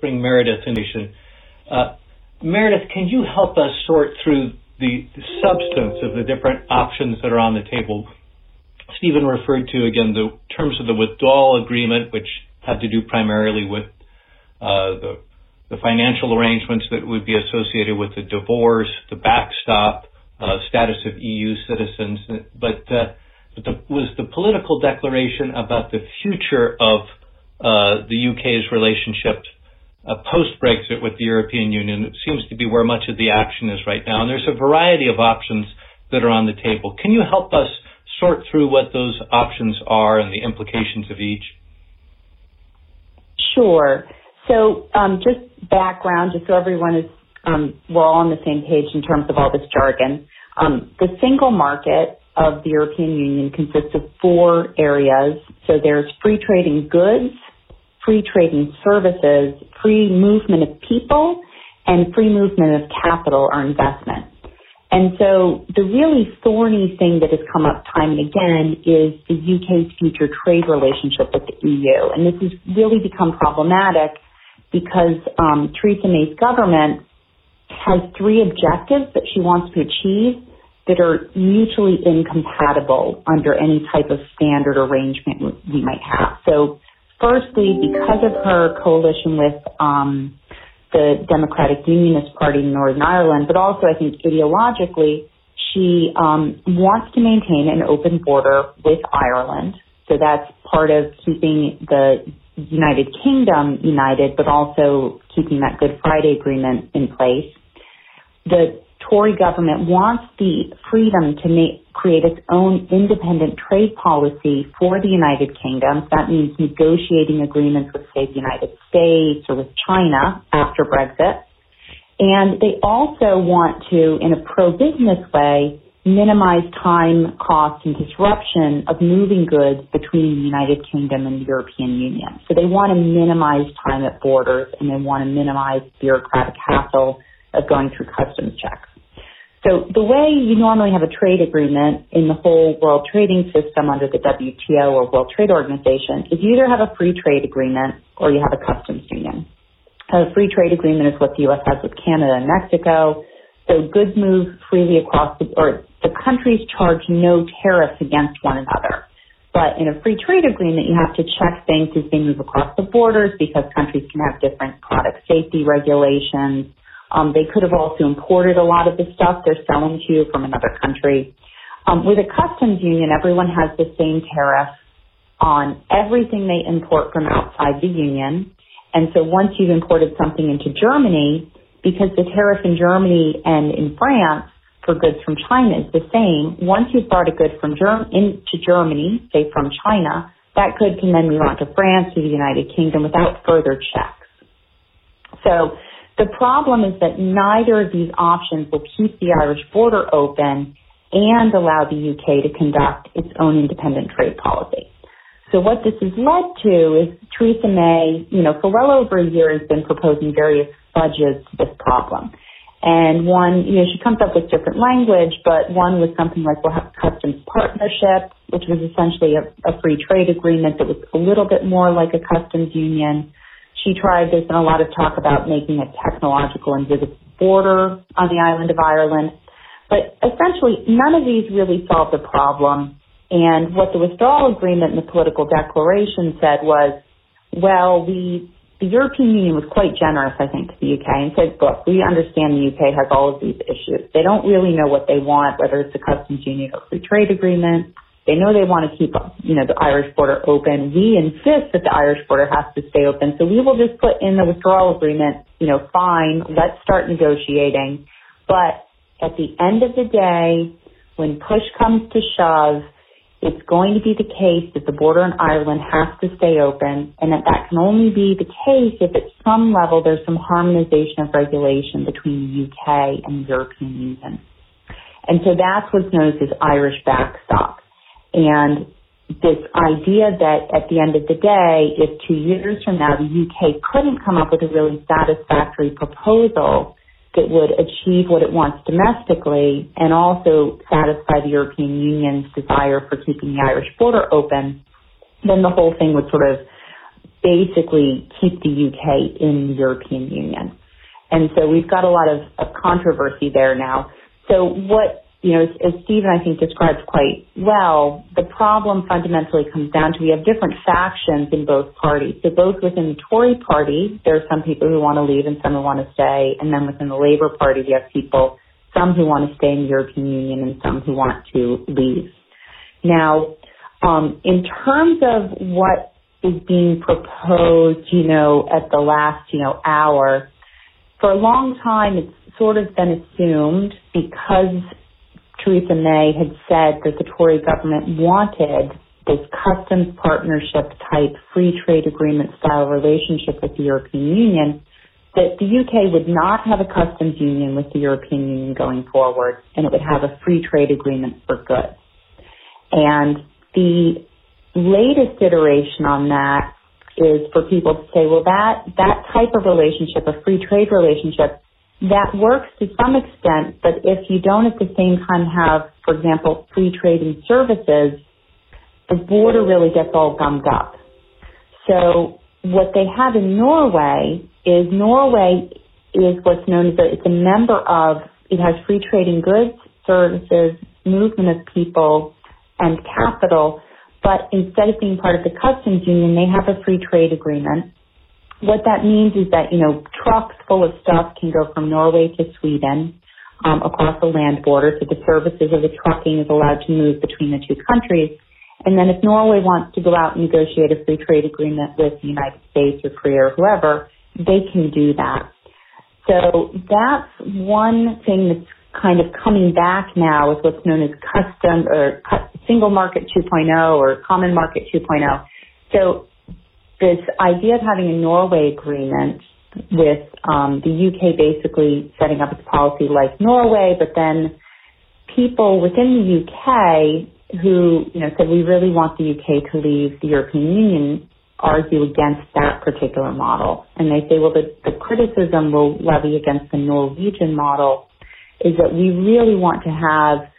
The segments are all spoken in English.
bring Meredith in. Uh, Meredith, can you help us sort through the, substance of the different options that are on the table? Stephen referred to again the terms of the withdrawal agreement, which had to do primarily with uh, the, the financial arrangements that would be associated with the divorce, the backstop, uh, status of EU citizens, but, uh, but the, was the political declaration about the future of uh, the UK's relationship uh, post-Brexit with the European Union. It seems to be where much of the action is right now, and there's a variety of options that are on the table. Can you help us sort through what those options are and the implications of each? Sure. So, um, just background, just so everyone is um, we're all on the same page in terms of all this jargon. Um, the single market of the European Union consists of four areas. So there's free trading goods, free trade trading services, free movement of people, and free movement of capital or investment. And so the really thorny thing that has come up time and again is the UK's future trade relationship with the EU. And this has really become problematic because um, Theresa May's government has three objectives that she wants to achieve that are mutually incompatible under any type of standard arrangement we might have. So firstly, because of her coalition with um, the Democratic Unionist Party in Northern Ireland, but also I think ideologically, she um, wants to maintain an open border with Ireland. So that's part of keeping the United Kingdom united, but also keeping that Good Friday Agreement in place. The Tory government wants the freedom to make, create its own independent trade policy for the United Kingdom. That means negotiating agreements with, say, the United States or with China after Brexit. And they also want to, in a pro-business way, minimize time, cost, and disruption of moving goods between the United Kingdom and the European Union. So they want to minimize time at borders and they want to minimize bureaucratic hassle of going through customs checks. So the way you normally have a trade agreement in the whole world trading system under the WTO or World Trade Organization is you either have a free trade agreement or you have a customs union. A free trade agreement is what the U.S. has with Canada and Mexico. So goods move freely across the, or the countries charge no tariffs against one another. But in a free trade agreement, you have to check things as they move across the borders because countries can have different product safety regulations, um, they could have also imported a lot of the stuff they're selling to you from another country. Um, with a customs union, everyone has the same tariff on everything they import from outside the union. And so once you've imported something into Germany, because the tariff in Germany and in France for goods from China is the same, once you've brought a good from Germ- into Germany, say from China, that good can then move on to France or the United Kingdom without further checks. So the problem is that neither of these options will keep the Irish border open and allow the UK to conduct its own independent trade policy. So what this has led to is Theresa May, you know, for well over a year has been proposing various fudges to this problem. And one, you know, she comes up with different language, but one was something like we'll have customs partnership, which was essentially a, a free trade agreement that was a little bit more like a customs union. She tried, there's been a lot of talk about making a technological invisible border on the island of Ireland. But essentially, none of these really solved the problem. And what the withdrawal agreement and the political declaration said was, well, we, the European Union was quite generous, I think, to the UK and said, look, we understand the UK has all of these issues. They don't really know what they want, whether it's a customs union or free trade agreement. They know they want to keep, you know, the Irish border open. We insist that the Irish border has to stay open. So we will just put in the withdrawal agreement, you know, fine, let's start negotiating. But at the end of the day, when push comes to shove, it's going to be the case that the border in Ireland has to stay open and that that can only be the case if at some level there's some harmonization of regulation between the UK and the European Union. And so that's what's known as Irish backstop. And this idea that at the end of the day, if two years from now the UK couldn't come up with a really satisfactory proposal that would achieve what it wants domestically and also satisfy the European Union's desire for keeping the Irish border open, then the whole thing would sort of basically keep the UK in the European Union. And so we've got a lot of, of controversy there now. So what, you know, as, as Stephen I think describes quite well, the problem fundamentally comes down to we have different factions in both parties. So both within the Tory party, there are some people who want to leave and some who want to stay. And then within the Labour Party, you have people, some who want to stay in the European Union and some who want to leave. Now, um, in terms of what is being proposed, you know, at the last, you know, hour, for a long time it's sort of been assumed because Theresa May had said that the Tory government wanted this customs partnership type free trade agreement style relationship with the European Union, that the UK would not have a customs union with the European Union going forward, and it would have a free trade agreement for goods. And the latest iteration on that is for people to say, well, that, that type of relationship, a free trade relationship, that works to some extent, but if you don't at the same time have, for example, free trade in services, the border really gets all gummed up. So what they have in Norway is Norway is what's known as a, it's a member of, it has free trade in goods, services, movement of people, and capital, but instead of being part of the customs union, they have a free trade agreement. What that means is that, you know, trucks full of stuff can go from Norway to Sweden um, across the land border, so the services of the trucking is allowed to move between the two countries. And then if Norway wants to go out and negotiate a free trade agreement with the United States or Korea or whoever, they can do that. So that's one thing that's kind of coming back now with what's known as custom or single market 2.0 or common market 2.0. So this idea of having a Norway agreement with um, the UK basically setting up its policy like Norway, but then people within the UK who you know said we really want the UK to leave the European Union argue against that particular model, and they say, well, the, the criticism will levy against the Norwegian model is that we really want to have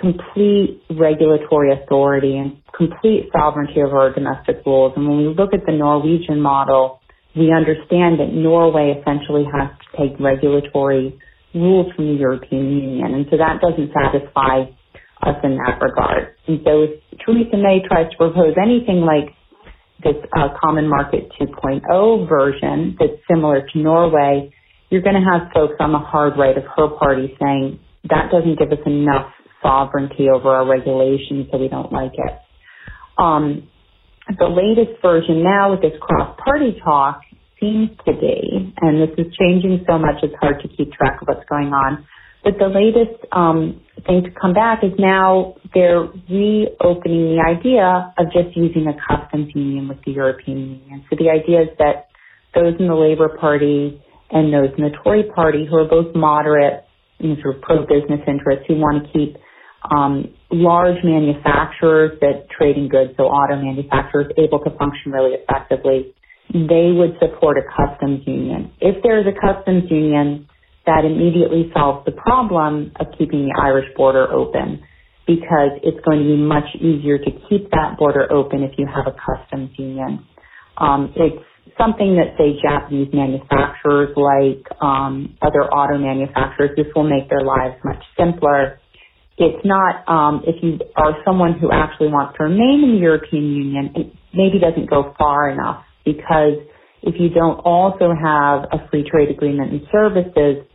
complete regulatory authority and complete sovereignty over our domestic rules. And when we look at the Norwegian model, we understand that Norway essentially has to take regulatory rules from the European Union. And so that doesn't satisfy us in that regard. And so if Theresa May tries to propose anything like this uh, Common Market 2.0 version that's similar to Norway, you're going to have folks on the hard right of her party saying that doesn't give us enough sovereignty over our regulations, so we don't like it. Um, the latest version now with this cross-party talk seems to be, and this is changing so much it's hard to keep track of what's going on, but the latest um, thing to come back is now they're reopening the idea of just using a customs union with the European Union. So the idea is that those in the Labour Party and those in the Tory party who are both moderate and sort of pro-business interests who want to keep um, large manufacturers that trade in goods, so auto manufacturers, able to function really effectively, they would support a customs union. If there's a customs union, that immediately solves the problem of keeping the Irish border open because it's going to be much easier to keep that border open if you have a customs union. Um, it's something that say Japanese manufacturers like um, other auto manufacturers, this will make their lives much simpler. It's not um, if you are someone who actually wants to remain in the European Union, it maybe doesn't go far enough because if you don't also have a free trade agreement and services,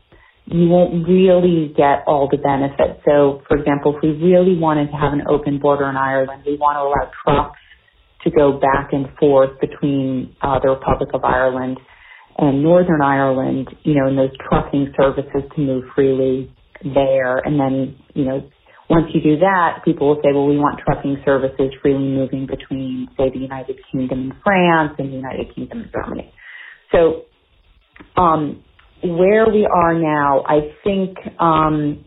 you won't really get all the benefits. So, for example, if we really wanted to have an open border in Ireland, we want to allow trucks to go back and forth between uh, the Republic of Ireland and Northern Ireland, you know, and those trucking services to move freely there. And then, you know, once you do that, people will say, well, we want trucking services freely moving between, say, the United Kingdom and France and the United Kingdom and Germany. So, um, where we are now, I think um,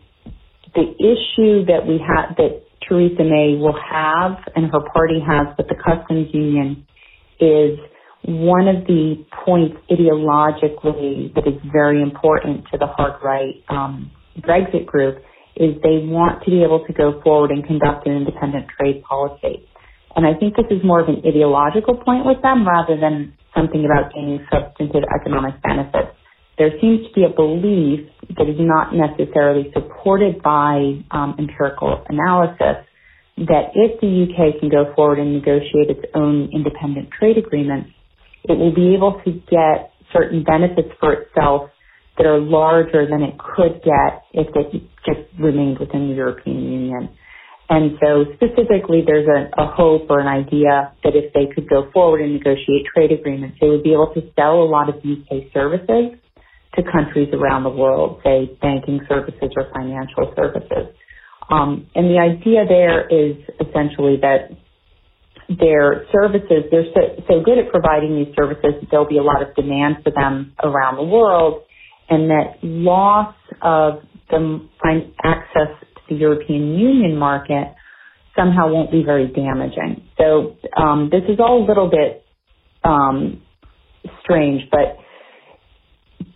the issue that we have that Theresa May will have and her party has with the customs union is one of the points ideologically that is very important to the hard right um, Brexit group is they want to be able to go forward and conduct an independent trade policy. And I think this is more of an ideological point with them rather than something about gaining substantive economic benefits. There seems to be a belief that is not necessarily supported by um, empirical analysis that if the UK can go forward and negotiate its own independent trade agreements, it will be able to get certain benefits for itself that are larger than it could get if it just remained within the European Union. And so specifically, there's a, a, hope or an idea that if they could go forward and negotiate trade agreements, they would be able to sell a lot of UK services to countries around the world, say banking services or financial services. Um, and the idea there is essentially that their services, they're so, so good at providing these services that there'll be a lot of demand for them around the world and that loss of the access to the European Union market somehow won't be very damaging. So um, this is all a little bit um, strange, but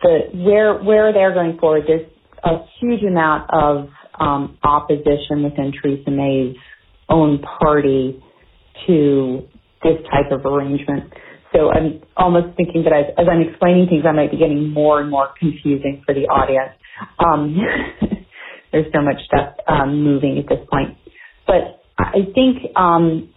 the where where they're going forward, there's a huge amount of um, opposition within Theresa May's own party to this type of arrangement. So I'm almost thinking that as, as I'm explaining things, I might be getting more and more confusing for the audience. Um, there's so much stuff um, moving at this point. But I think um,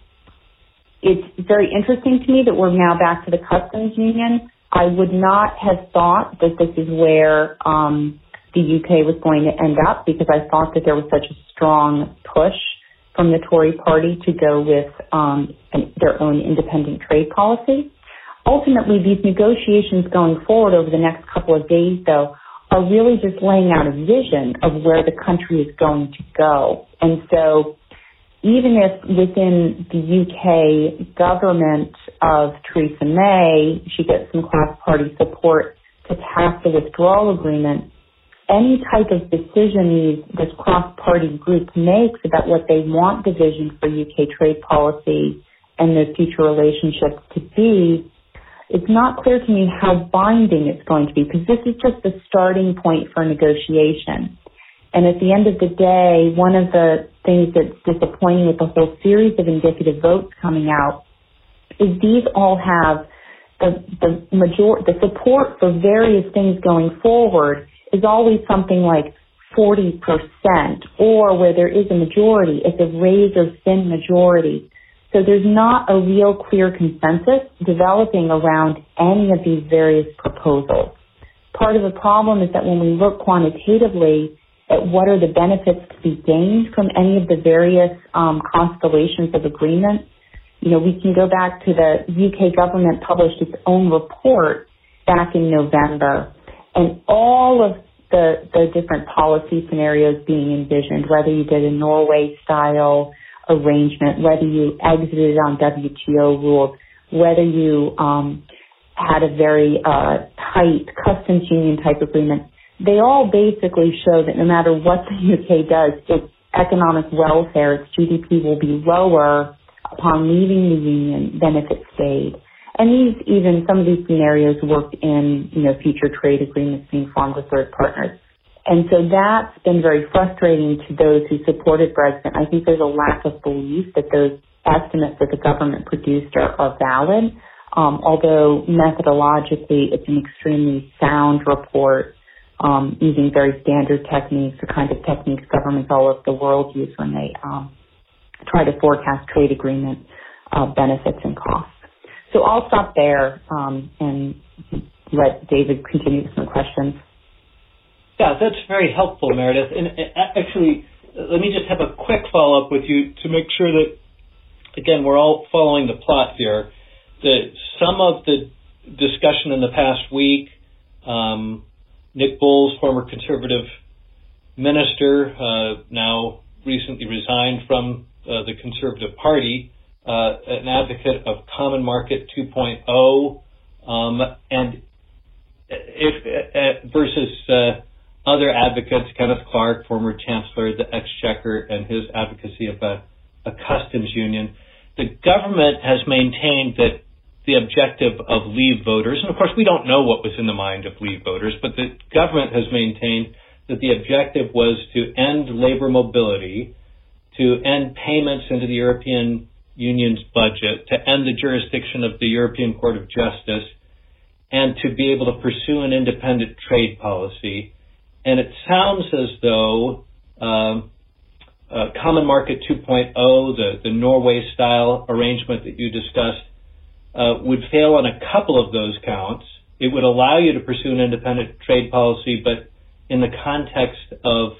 it's very interesting to me that we're now back to the customs union. I would not have thought that this is where um, the UK was going to end up because I thought that there was such a strong push from the Tory party to go with um, an, their own independent trade policy. Ultimately, these negotiations going forward over the next couple of days, though, are really just laying out a vision of where the country is going to go. And so even if within the UK government of Theresa May, she gets some cross-party support to pass the withdrawal agreement, any type of decision this cross-party group makes about what they want the vision for UK trade policy and their future relationships to be it's not clear to me how binding it's going to be because this is just the starting point for negotiation. And at the end of the day, one of the things that's disappointing with the whole series of indicative votes coming out is these all have the the major the support for various things going forward is always something like 40% or where there is a majority, it's a razor thin majority. So there's not a real clear consensus developing around any of these various proposals. Part of the problem is that when we look quantitatively at what are the benefits to be gained from any of the various um, constellations of agreements, you know, we can go back to the UK government published its own report back in November, and all of the, the different policy scenarios being envisioned, whether you did a Norway style arrangement, whether you exited on WTO rules, whether you um, had a very uh, tight customs union type agreement, they all basically show that no matter what the UK does, its economic welfare, its GDP will be lower upon leaving the union than if it stayed. And these, even some of these scenarios worked in, you know, future trade agreements being formed with third partners. And so that's been very frustrating to those who supported Brexit. I think there's a lack of belief that those estimates that the government produced are, are valid, um, although methodologically it's an extremely sound report um, using very standard techniques, the kind of techniques governments all over the world use when they um, try to forecast trade agreement uh, benefits and costs. So I'll stop there um, and let David continue with some questions. Yeah, that's very helpful, Meredith. And actually, let me just have a quick follow-up with you to make sure that, again, we're all following the plot here. That some of the discussion in the past week, um, Nick Boles, former conservative minister, uh, now recently resigned from uh, the Conservative Party, uh, an advocate of Common Market 2.0, um, and if uh, versus uh, other advocates, Kenneth Clarke, former Chancellor of the Exchequer, and his advocacy of a, a customs union. The government has maintained that the objective of Leave voters, and of course we don't know what was in the mind of Leave voters, but the government has maintained that the objective was to end labor mobility, to end payments into the European Union's budget, to end the jurisdiction of the European Court of Justice, and to be able to pursue an independent trade policy. And it sounds as though um, uh, Common Market 2.0, the, the Norway style arrangement that you discussed, uh, would fail on a couple of those counts. It would allow you to pursue an independent trade policy, but in the context of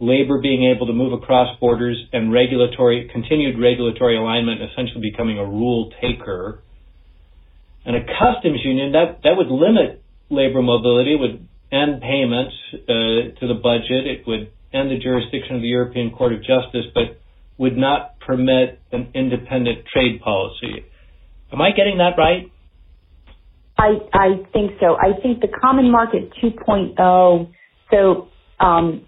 labor being able to move across borders and regulatory continued regulatory alignment essentially becoming a rule taker. And a customs union that that would limit labor mobility, would end payments uh, to the budget, it would end the jurisdiction of the European Court of Justice, but would not permit an independent trade policy. Am I getting that right? I, I think so. I think the Common Market 2.0, so um,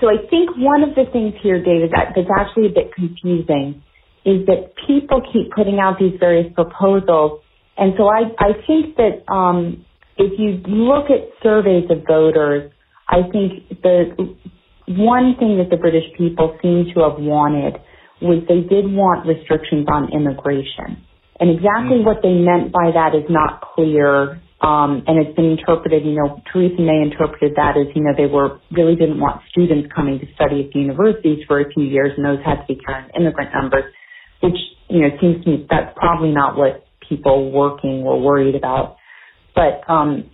so I think one of the things here, David, that, that's actually a bit confusing is that people keep putting out these various proposals. And so I, I think that um, if you look at surveys of voters, I think the one thing that the British people seem to have wanted was they did want restrictions on immigration. And exactly mm. what they meant by that is not clear. Um, and it's been interpreted, you know, Theresa May interpreted that as, you know, they were really didn't want students coming to study at the universities for a few years, and those had to be current immigrant numbers, which, you know, seems to me that's probably not what people working were worried about. But um,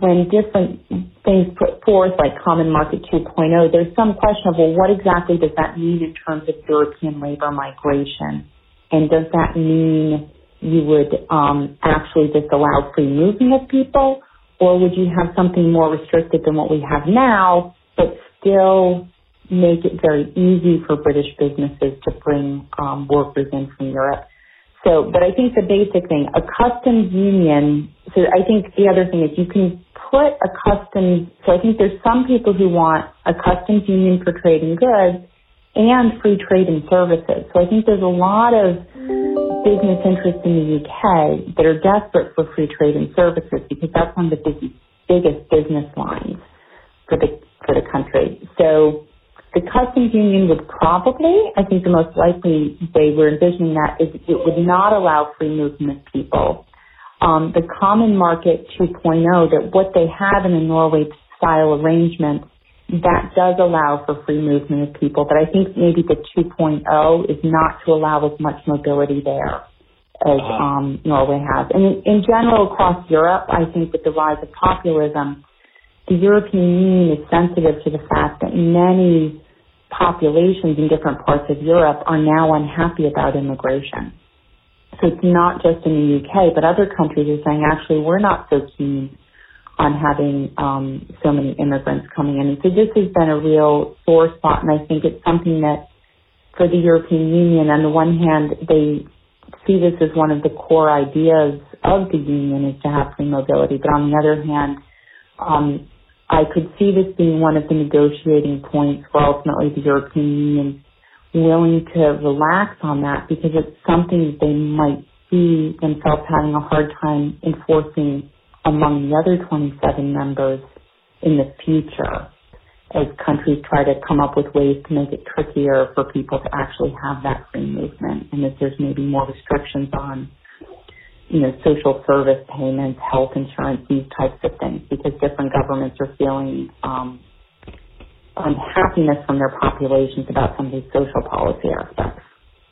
when different things put forth, like Common Market 2.0, there's some question of, well, what exactly does that mean in terms of European labor migration? And does that mean you would um, actually just allow free movement of people, or would you have something more restricted than what we have now, but still make it very easy for British businesses to bring um, workers in from Europe? So, but I think the basic thing, a customs union, so I think the other thing is you can put a customs, so I think there's some people who want a customs union for trade in goods and free trade in services. So I think there's a lot of business interests in the UK that are desperate for free trade in services because that's one of the big, biggest business lines for the for the country. So the customs union would probably, I think the most likely way we're envisioning that is it would not allow free movement of people. Um, the common market 2.0, that what they have in a Norway style arrangement, that does allow for free movement of people, but I think maybe the 2.0 is not to allow as much mobility there as uh-huh. um, Norway has. And in, in general, across Europe, I think with the rise of populism, the European Union is sensitive to the fact that many populations in different parts of Europe are now unhappy about immigration. So it's not just in the UK, but other countries are saying, actually, we're not so keen on having um, so many immigrants coming in. And so this has been a real sore spot, and I think it's something that for the European Union, on the one hand, they see this as one of the core ideas of the union is to have free mobility, but on the other hand, um, I could see this being one of the negotiating points for ultimately the European Union willing to relax on that because it's something that they might see themselves having a hard time enforcing among the other 27 members in the future as countries try to come up with ways to make it trickier for people to actually have that free movement and that there's maybe more restrictions on you know social service payments health insurance these types of things because different governments are feeling um, unhappiness from their populations about some of these social policy aspects